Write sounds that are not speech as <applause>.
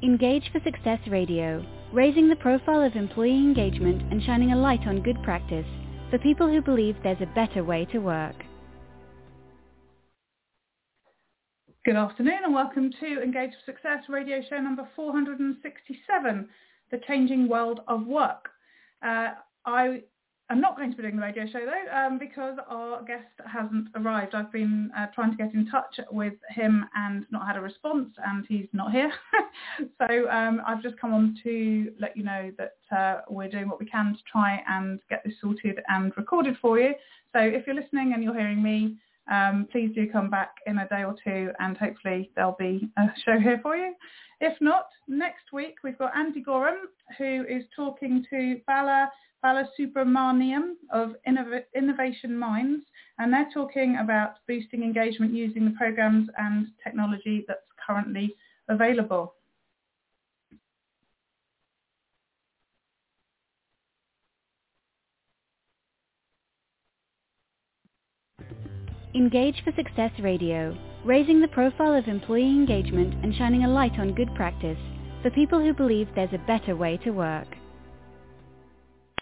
Engage for Success Radio, raising the profile of employee engagement and shining a light on good practice for people who believe there's a better way to work. Good afternoon and welcome to Engage for Success radio show number 467, The Changing World of Work. Uh, I I'm not going to be doing the radio show though um, because our guest hasn't arrived. I've been uh, trying to get in touch with him and not had a response and he's not here. <laughs> so um, I've just come on to let you know that uh, we're doing what we can to try and get this sorted and recorded for you. So if you're listening and you're hearing me, um, please do come back in a day or two and hopefully there'll be a show here for you. If not, next week we've got Andy Goram who is talking to Bala Balasubramaniam of Innov- Innovation Minds, and they're talking about boosting engagement using the programs and technology that's currently available. Engage for Success Radio, raising the profile of employee engagement and shining a light on good practice for people who believe there's a better way to work.